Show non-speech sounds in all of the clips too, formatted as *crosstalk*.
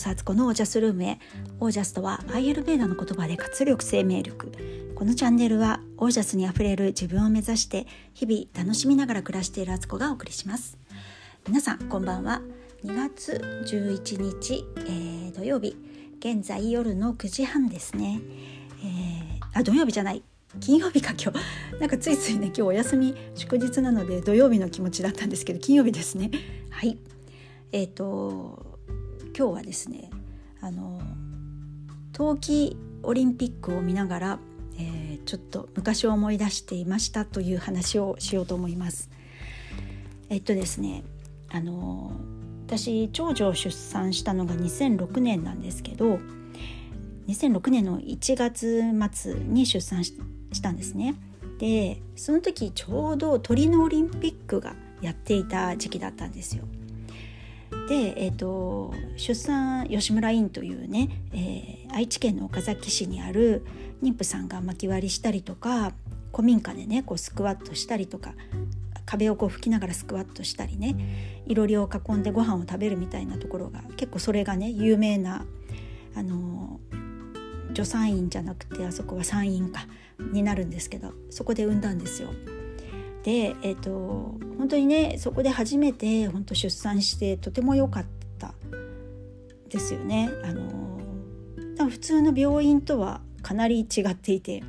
そ敦子のオージャスルームへ。オージャスとはアイエルベーダの言葉で活力生命力。このチャンネルはオージャスにあふれる自分を目指して日々楽しみながら暮らしている敦子がお送りします。皆さんこんばんは。2月11日、えー、土曜日。現在夜の9時半ですね、えー、あ土曜日じゃない。金曜日か今日。*laughs* なんかついついね今日お休み祝日なので土曜日の気持ちだったんですけど金曜日ですね。はい。えっ、ー、と今日はですねあの冬季オリンピックを見ながら、えー、ちょっと昔を思い出していましたという話をしようと思います。えっとですねあの私長女を出産したのが2006年なんですけど2006年の1月末に出産したんですね。でその時ちょうどトリノオリンピックがやっていた時期だったんですよ。で、えーと、出産吉村院というね、えー、愛知県の岡崎市にある妊婦さんが巻き割りしたりとか古民家でねこうスクワットしたりとか壁をこう拭きながらスクワットしたりねいろりを囲んでご飯を食べるみたいなところが結構それがね有名なあの助産院じゃなくてあそこは産院かになるんですけどそこで産んだんですよ。で、えーと、本当にねそこで初めて本当出産してとても良かったですよね。あの多分普通の病院とはかなり違っていて、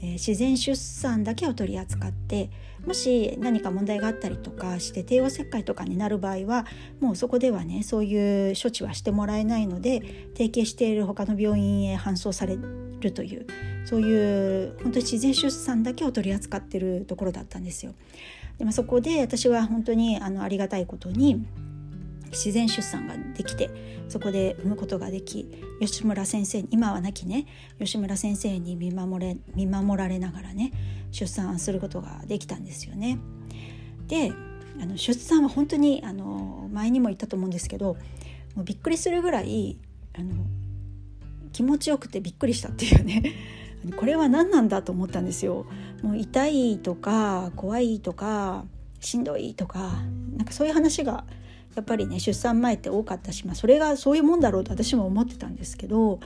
えー、自然出産だけを取り扱ってもし何か問題があったりとかして帝王切開とかになる場合はもうそこではねそういう処置はしてもらえないので提携している他の病院へ搬送されるというそういう本当に自然出産だけを取り扱ってるところだったんですよ。でもそこで私は本当にあのありがたいことに自然出産ができてそこで産むことができ吉村先生今は亡きね吉村先生に見守れ見守られながらね出産することができたんですよね。であの出産は本当にあの前にも言ったと思うんですけどもうびっくりするぐらいあの気持ちよくてびっくりしたっていうね *laughs* これは何なんだと思ったんですよ。もう痛いとか怖いとかしんどいとかなんかそういう話がやっぱりね出産前って多かったし、まあ、それがそういうもんだろうと私も思ってたんですけど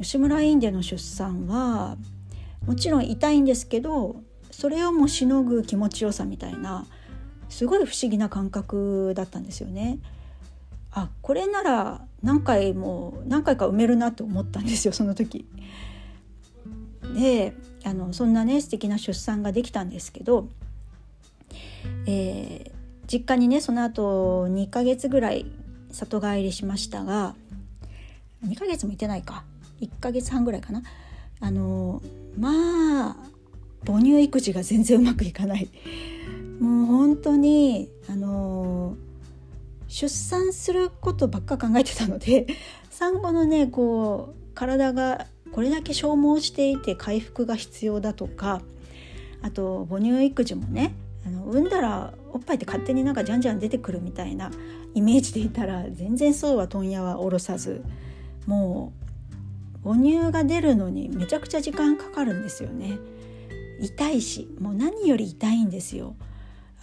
吉村院での出産はもちろん痛いんですけどそれをもしのぐ気持ちよさみたいなすごい不思議な感覚だったんですよね。あこれなら何回も何回か埋めるなと思ったんですよ *laughs* その時。であのそんなね素敵な出産ができたんですけど、えー、実家にねその後2ヶ月ぐらい里帰りしましたが2ヶ月もいてないか。1ヶ月半ぐらいかな。あのまあ母乳育児が全然うまくいかない。もう本当にあの出産することばっか考えてたので *laughs* 産後のねこう体がこれだけ消耗していて回復が必要だとかあと母乳育児もねあの産んだらおっぱいって勝手になんかじゃんじゃん出てくるみたいなイメージでいたら全然そうは問屋は下ろさずもう母乳が出るのにめちゃくちゃ時間かかるんですよね。痛いしもう何より痛いんですよ。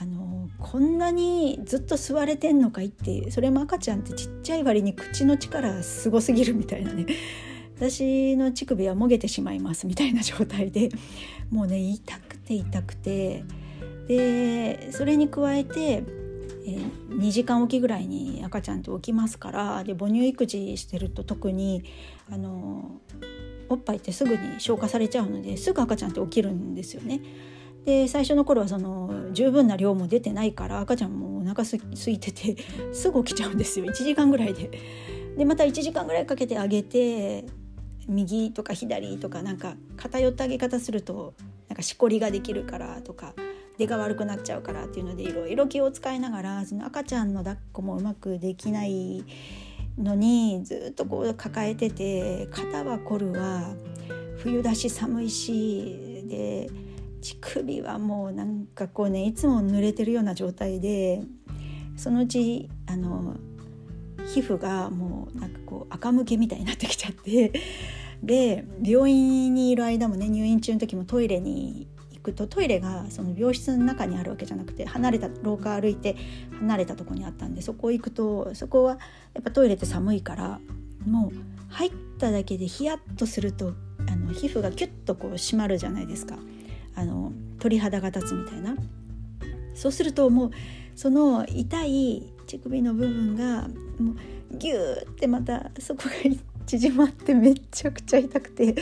あのこんなにずっと吸われてんのかいってそれも赤ちゃんってちっちゃい割に口の力すごすぎるみたいなね *laughs* 私の乳首はもげてしまいますみたいな状態で *laughs* もうね痛くて痛くてでそれに加えて、え、2時間おきぐらいに赤ちゃんって起きますからで母乳育児してると特にあのおっぱいってすぐに消化されちゃうのですぐ赤ちゃんって起きるんですよね。で最初の頃はその十分な量も出てないから赤ちゃんもお腹す空いてて *laughs* すぐ起きちゃうんですよ1時間ぐらいで。でまた1時間ぐらいかけてあげて右とか左とかなんか偏った上げ方するとなんかしこりができるからとか出が悪くなっちゃうからっていうのでいろいろ気を使いながらその赤ちゃんの抱っこもうまくできないのにずっとこう抱えてて肩は凝るわ冬だし寒いしで乳首はもうなんかこうねいつも濡れてるような状態でそのうちあの皮膚がもうなんかこう赤むけみたいになってきちゃってで病院にいる間もね入院中の時もトイレに行くとトイレがその病室の中にあるわけじゃなくて離れた廊下歩いて離れたとこにあったんでそこ行くとそこはやっぱトイレって寒いからもう入っただけでヒヤッとするとあの皮膚がキュッとこう締まるじゃないですか。あの鳥肌が立つみたいな。そうするともうその痛い乳首の部分がもうギューってまたそこが縮まってめっちゃくちゃ痛くて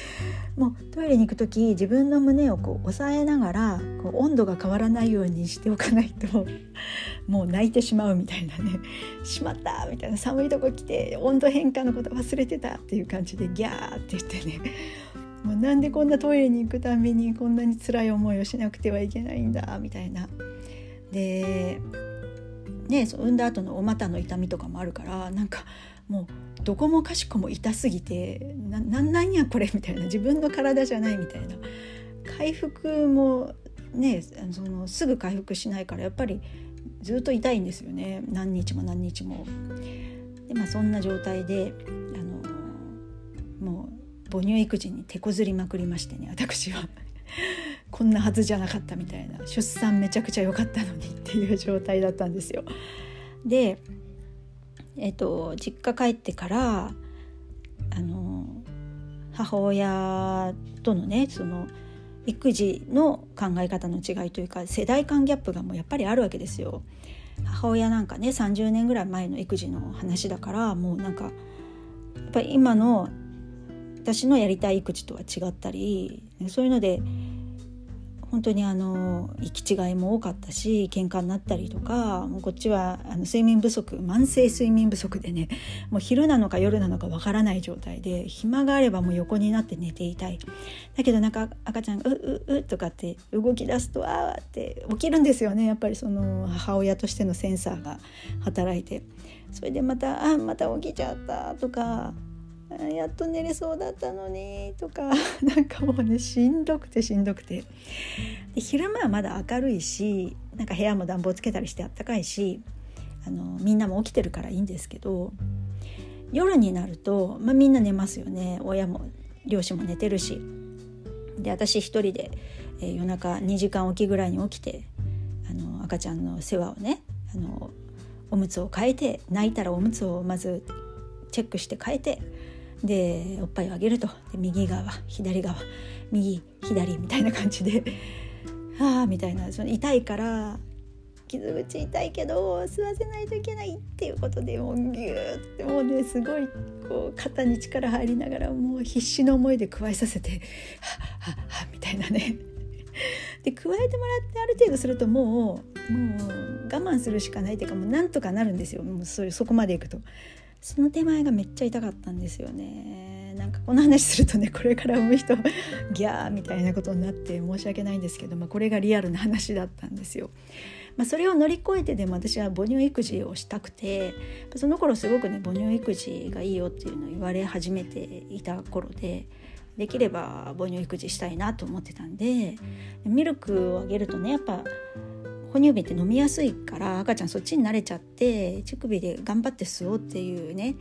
もうトイレに行く時自分の胸をこう押さえながらこう温度が変わらないようにしておかないともう泣いてしまうみたいなね「しまった!」みたいな。寒いとこ来て温度変化のこと忘れてたっていう感じでギャーって言ってね。もうなんでこんなトイレに行くたびにこんなに辛い思いをしなくてはいけないんだみたいな。でね産んだ後のお股の痛みとかもあるからなんかもうどこもかしこも痛すぎてななんなんやこれみたいな自分の体じゃないみたいな回復もねそのすぐ回復しないからやっぱりずっと痛いんですよね何日も何日も。でまあそんな状態で母乳育児に手こずりまくりましてね私は *laughs* こんなはずじゃなかったみたいな出産めちゃくちゃ良かったのにっていう状態だったんですよ。でえっと、実家帰ってからあの母親とのねその育児の考え方の違いというか世代間ギャップがもうやっぱりあるわけですよ。母親なんかね30年ぐらい前の育児の話だからもうなんかやっぱり今の私のやりたい育児とは違ったりそういうので本当にあの行き違いも多かったし喧嘩になったりとかもうこっちはあの睡眠不足慢性睡眠不足でねもう昼なのか夜なのかわからない状態で暇があればもう横になって寝ていたい。だけどなんか赤ちゃんが「ううう」とかって動き出すと「ああ」って起きるんですよね。やっぱりその母親としてのセンサーが働いて。それでまた「あまた起きちゃった」とかやっと寝れそうだったのにとか。*laughs* なんかもうねしんどくてしんどくて。で昼間はまだ明るいしなんか部屋も暖房つけたりしてあったかいしあのみんなも起きてるからいいんですけど夜になると、まあ、みんな寝ますよね。親も両親も寝てるし。で私一人で、えー、夜中2時間おきぐらいに起きてあの赤ちゃんの世話をねあのおむつを変えて泣いたらおむつをまずチェックして変えてでおっぱいをあげるとで右側左側右左みたいな感じで *laughs* ああみたいなその痛いから傷口痛いけど吸わせないといけないっていうことでもうギューってもうねすごいこう肩に力入りながらもう必死の思いで加えさせてはっはっはみたいなね。*laughs* で加えてもらってある程度するともうもう我慢するしかないっていうかもうなんとかなるんですよもうそれそこまでいくと。その手前がめっちゃ痛かったんですよねなんかこの話するとねこれから産む人ギャーみたいなことになって申し訳ないんですけど、まあ、これがリアルな話だったんですよ。まあ、それを乗り越えてでも私は母乳育児をしたくてその頃すごくね母乳育児がいいよっていうのを言われ始めていた頃でできれば母乳育児したいなと思ってたんでミルクをあげるとねやっぱ哺乳瓶って飲みやすいから赤ちゃんそっちに慣れちゃって乳首で頑張って吸おうっていうね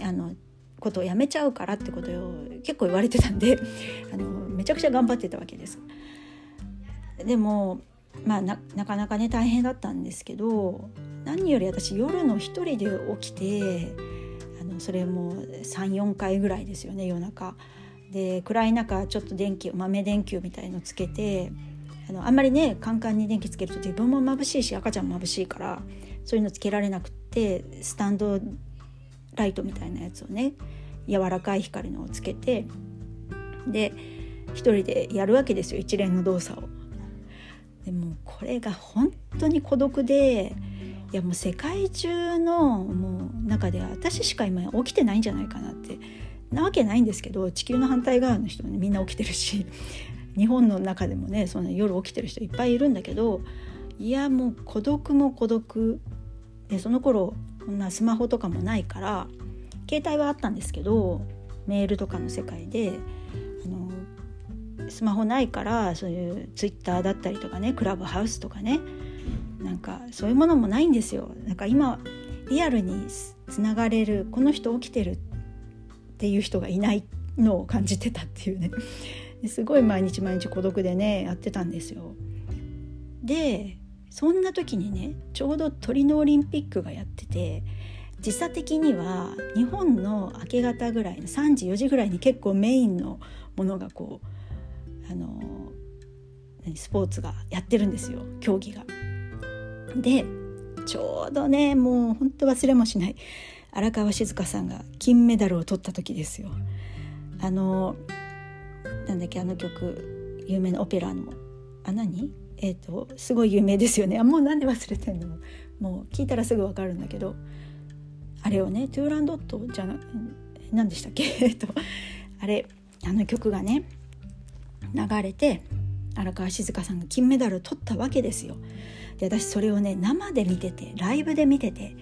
あのことをやめちゃうからってことを結構言われてたんで *laughs* あのめちゃくちゃ頑張ってたわけです。でもまあなかなかね大変だったんですけど何より私夜の一人で起きてあのそれも34回ぐらいですよね夜中。で暗い中ちょっと電気豆電球みたいのつけてあのあんまりねカンカンに電気つけると自分も眩しいし赤ちゃんも眩しいからそういうのつけられなくってスタンドライトみたいなやつをね柔らかい光のをつけてで一人でやるわけですよ一連の動作を。でもこれが本当に孤独でいやもう世界中のもう中では私しか今起きてないんじゃないかなってなわけないんですけど地球の反対側の人、ね、みんな起きてるし日本の中でもねその夜起きてる人いっぱいいるんだけどいやもう孤独も孤独でその頃こんなスマホとかもないから携帯はあったんですけどメールとかの世界であのスマホないからそういうツイッターだったりとかねクラブハウスとかねなんかそういうものもないんですよ。なんか今リアルにつながれるこの人起きてるっていう人がいないのを感じてたっていうねすごい毎日毎日孤独でねやってたんですよ。でそんな時にねちょうど鳥のオリンピックがやってて時差的には日本の明け方ぐらいの3時4時ぐらいに結構メインのものがこうあのスポーツがやってるんですよ競技が。でちょうどねもうほんと忘れもしない荒川静香さんが金メダルを取った時ですよ。あのなんだっけあの曲有名なオペラの。あ何？えっ、ー、とすごい有名ですよね。あもうなんで忘れてんの？もう聞いたらすぐ分かるんだけど。あれをね「トゥーランドット」じゃな何でしたっけ？*laughs* えっとあれあの曲がね流れて荒川静香さんが金メダルを取ったわけですよ。で私それをね生で見ててライブで見てて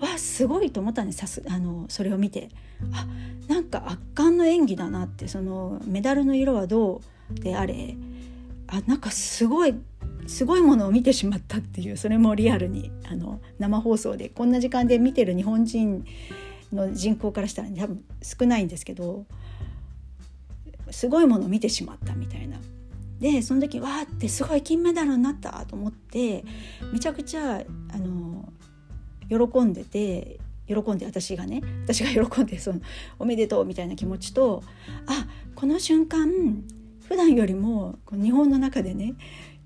わすごいと思ったんですさすあのそれを見て。あなんか圧巻の演技だなって。そのメダルの色はどうであれ。あなんかすごいすごいものを見てしまったっていう。それもリアルにあの生放送でこんな時間で見てる日本人の人口からしたら多分少ないんですけどすごいものを見てしまったみたいな。でその時わーってすごい金メダルになったと思ってめちゃくちゃあの喜んでて喜んで私がね私が喜んでそのおめでとうみたいな気持ちとあこの瞬間普段よりも日本の中でね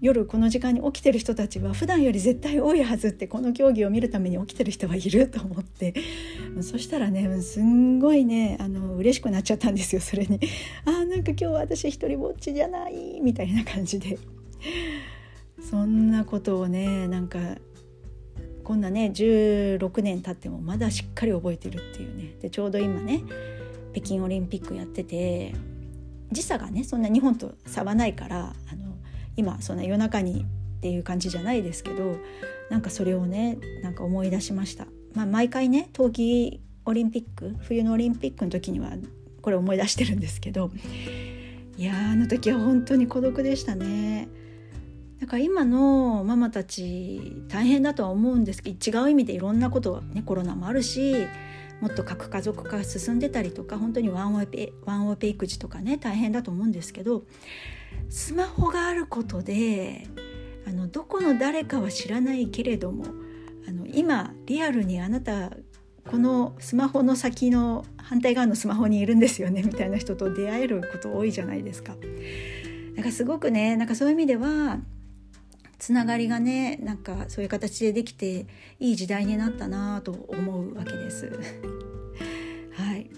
夜この時間に起きてる人たちは普段より絶対多いはずってこの競技を見るために起きてる人はいると思ってそしたらねすんごいねあの嬉しくなっちゃったんですよそれに。あーなんか今日私一人ぼっちじゃないみたいな感じで。そんなことをねなんかこんなね16年経ってもまだしっかり覚えてるっていうねでちょうど今ね北京オリンピックやってて時差がねそんな日本と差はないからあの今そんな夜中にっていう感じじゃないですけどなんかそれをねなんか思い出しました。まあ、毎回ね冬季オリンピック冬のオリンピックの時にはこれ思い出してるんですけどいやあの時は本当に孤独でしたね。だから今のママたち大変だとは思うんですけど違う意味でいろんなことねコロナもあるしもっと核家族化が進んでたりとか本当にワンオペワンオペ育児とかね大変だと思うんですけどスマホがあることであのどこの誰かは知らないけれどもあの今リアルにあなたこのスマホの先の反対側のスマホにいるんですよね *laughs* みたいな人と出会えること多いじゃないですか。だからすごくねなんかそういう意味ではつながりがねなんかそういう形でできていい時代になったなと思うわけです。*laughs* はい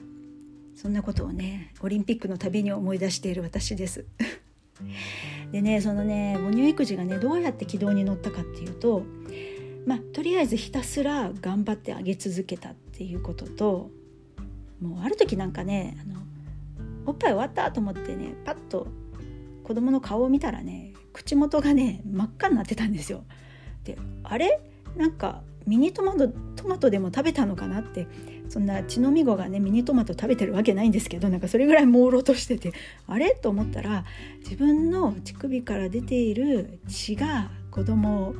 そんなことをねオリンピックのたびに思い出している私です。*laughs* でねそのね母乳育児がねどうやって軌道に乗ったかっていうとまあとりあえずひたすら頑張ってあげ続けたっていうことともうある時なんかねあのおっぱい終わったと思ってねパッと子供の顔を見たらね口元がね真っ赤になってたんですよ。であれ？なんかミニトマトトマトでも食べたのかなって。そんな血のみ子がねミニトマト食べてるわけないんですけどなんかそれぐらい朦朧としてて。あれ？と思ったら自分の乳首から出ている血が子供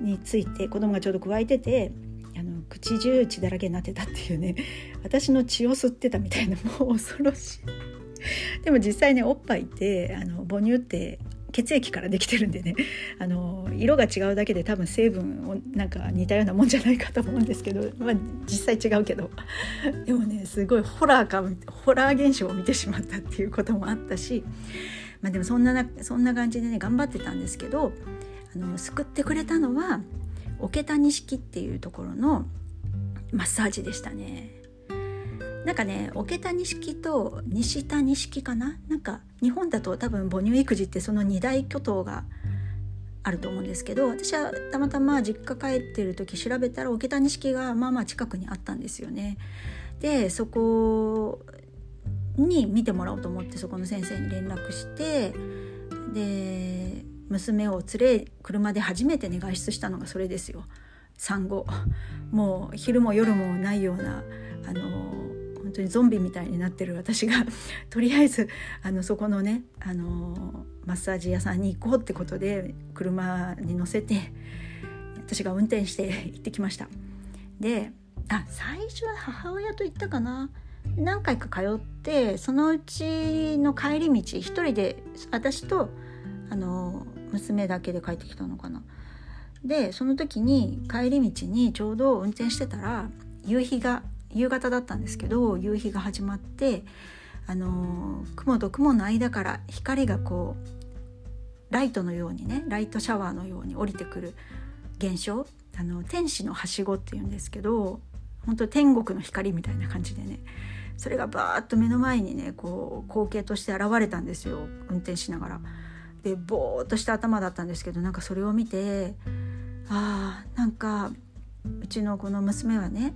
について子供がちょうど加えててあの口中血だらけになってたっていうね。私の血を吸ってたみたいなもう恐ろしい。でも実際ねおっぱいってあの母乳って血液からできてるんでね *laughs* あの色が違うだけで多分成分をなんか似たようなもんじゃないかと思うんですけど、まあ、実際違うけど *laughs* でもねすごいホラーかホラー現象を見てしまったっていうこともあったし、まあ、でもそんなそんな感じでね頑張ってたんですけどあの救ってくれたのは桶谷式っていうところのマッサージでしたね。なんかね桶谷式と西谷式かな？なんか日本だと多分母乳育児ってその二大巨頭があると思うんですけど私はたまたま実家帰ってる時調べたら桶谷式がまあまあ近くにあったんですよね。でそこに見てもらおうと思ってそこの先生に連絡してで娘を連れ車で初めてね外出したのがそれですよ。産後。もう昼も夜もないようなあの当にゾンビみたいになってる私が *laughs* とりあえずあのそこのねあのマッサージ屋さんに行こうってことで車に乗せて私が運転して *laughs* 行ってきました。であ最初は母親と行ったかな。何回か通ってそのうちの帰り道一人で私とあの娘だけで帰ってきたのかな。でその時に帰り道にちょうど運転してたら夕日が夕方だったんですけど夕日が始まってあの雲と雲の間から光がこうライトのようにねライトシャワーのように降りてくる現象あの天使のはしごっていうんですけど本当天国の光みたいな感じでねそれがバーッと目の前にねこう光景として現れたんですよ運転しながら。でぼーっとした頭だったんですけどなんかそれを見てあーなんかうちのこの娘はね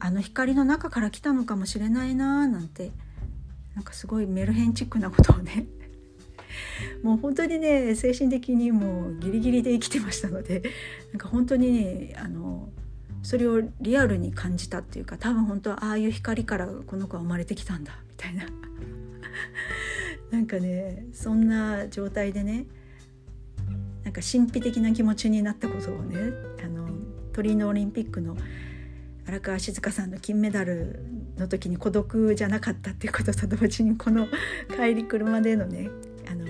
あの光の中から来たのかもしれないなーなんてなんかすごいメルヘンチックなことをね *laughs* もう本当にね精神的にもうギリギリで生きてましたのでなんか本当にねあのそれをリアルに感じたっていうか多分本当はああいう光からこの子は生まれてきたんだみたいな。*laughs* なんかねそんな状態でねなんか神秘的な気持ちになったことをねあのトリノオリンピックの荒川静香さんの金メダルの時に孤独じゃなかったっていうことと同時にこの帰り車でのねあの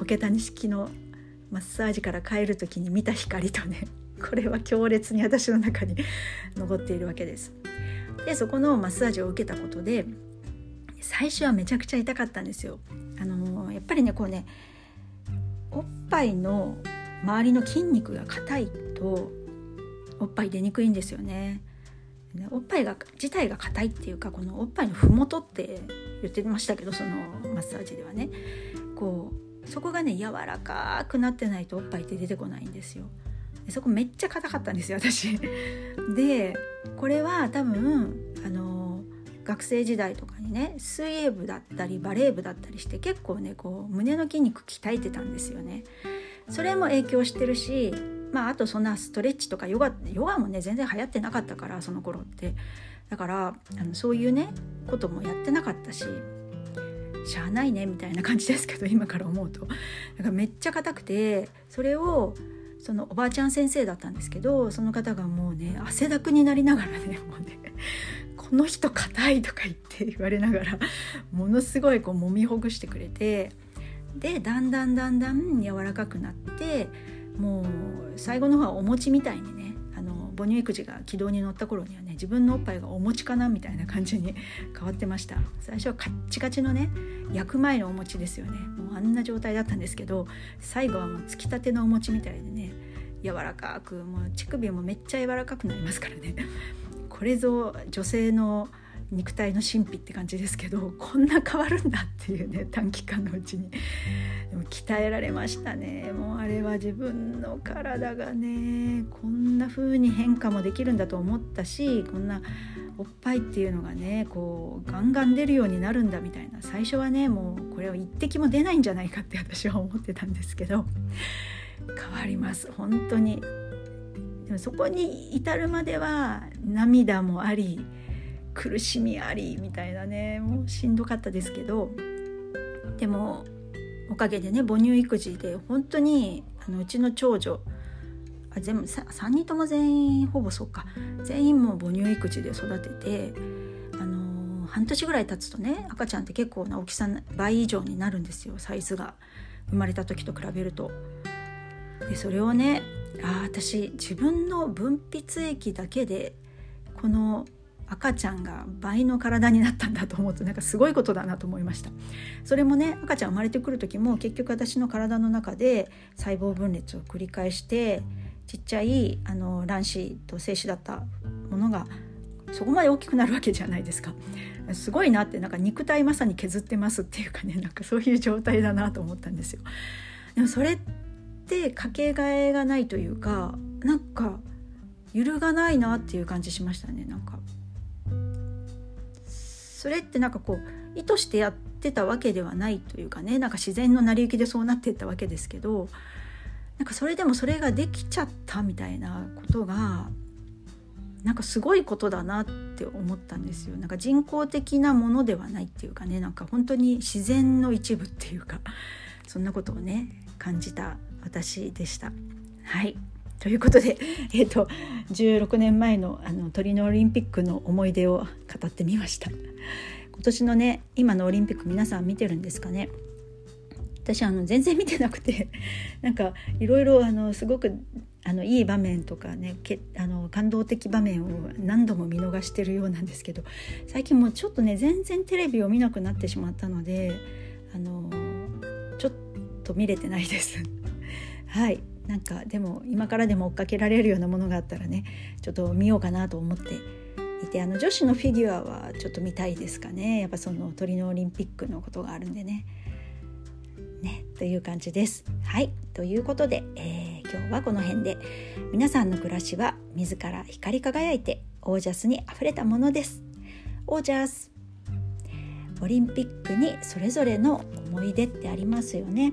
桶谷式のマッサージから帰る時に見た光とね *laughs* これは強烈に私の中に残っているわけです。でそこのマッサージを受けたことで最初はめちゃくちゃ痛かったんですよ。あのやっぱりねこうねおっぱいの周りの筋肉が硬いとおっぱい出にくいんですよね。ねおっぱいが自体が硬いっていうかこのおっぱいの麓って言ってましたけどそのマッサージではねこうそこがね柔らかくなってないとおっぱいって出てこないんですよ。でそこめっちゃ硬かったんですよ私。でこれは多分あの学生時代とかにね水泳部だったりバレー部だったりして結構ねこう胸の筋肉鍛えてたんですよね。それも影響してるしまああとそんなストレッチとかヨガヨガもね全然流行ってなかったからその頃って。だからあのそういうねこともやってなかったししゃあないねみたいな感じですけど今から思うと。だかめっちゃ硬くてそれをそのおばあちゃん先生だったんですけどその方がもうね汗だくになりながらねもうねこの人硬いとか言って言われながらものすごいこう揉みほぐしてくれてでだんだんだんだん柔らかくなってもう最後の方はお餅みたいにねあの母乳育児が軌道に乗った頃にはね自分のおっぱいがお餅かなみたいな感じに *laughs* 変わってました。最初はカッチカチのね焼く前のお餅ですよね。もうあんな状態だったんですけど最後はもうつきたてのお餅みたいでね柔らかくもう乳首もめっちゃ柔らかくなりますからね。これぞ女性の肉体の神秘って感じですけどこんな変わるんだっていうね短期間のうちに。でも鍛えられましたね。もうあれは自分の体がねこんな風に変化もできるんだと思ったしこんなおっぱいっていうのがねこうガンガン出るようになるんだみたいな。最初はねもうこれは一滴も出ないんじゃないかって私は思ってたんですけど変わります。本当に。でもそこに至るまでは涙もあり苦しみありみたいなねもうしんどかったですけどでもおかげでね母乳育児で本当にあのうちの長女あ全部 3, 人とも全員ほぼそうか。全員も母乳育児で育てて、あの、半年ぐらい経つとね赤ちゃんって結構な大きさ倍以上になるんですよ。サイズが。生まれた時と比べると。でそれをねあ私自分の分泌液だけでこの赤ちゃんが倍の体になったんだと思うとなんかすごいことだなと思いました。それもね赤ちゃん生まれてくる時も結局私の体の中で細胞分裂を繰り返してちっちゃいあの卵子と精子だったものがそこまで大きくなるわけじゃないですか。すごいなってなんか肉体まさに削ってますっていうかねなんかそういう状態だなと思ったんですよ。でもそれってかけがえがないというかなんか揺るがないなっていう感じしましたねなんか。それってなんかこう意図してやってたわけではないというかねなんか自然の成り行きでそうなっていったわけですけどなんかそれでもそれができちゃったみたいなことがなんかすごいことだなって思ったんですよなんか人工的なものではないっていうかねなんか本当に自然の一部っていうかそんなことをね感じた私でした。はいということで、*laughs* えーと、16年前のあのトリノオリンピックの思い出を語ってみました。今年のね今のオリンピック皆さん見てるんですかね？私あの全然見てなくて *laughs* なんかいろいろあのすごくあのいい場面とかねけあの感動的場面を何度も見逃してるようなんですけど最近もうちょっとね全然テレビを見なくなってしまったのであのちょっと見れてないです。*laughs* はい。なんかでも今からでも追っかけられるようなものがあったらねちょっと見ようかなと思っていてあの女子のフィギュアはちょっと見たいですかねやっぱそのトリノオリンピックのことがあるんでね。ねという感じです。はいということで、えー、今日はこの辺で皆さんの暮らしは自ら光り輝いてオージャスにあふれたものです。オージャスオリンピックにそれぞれの思い出ってありますよね。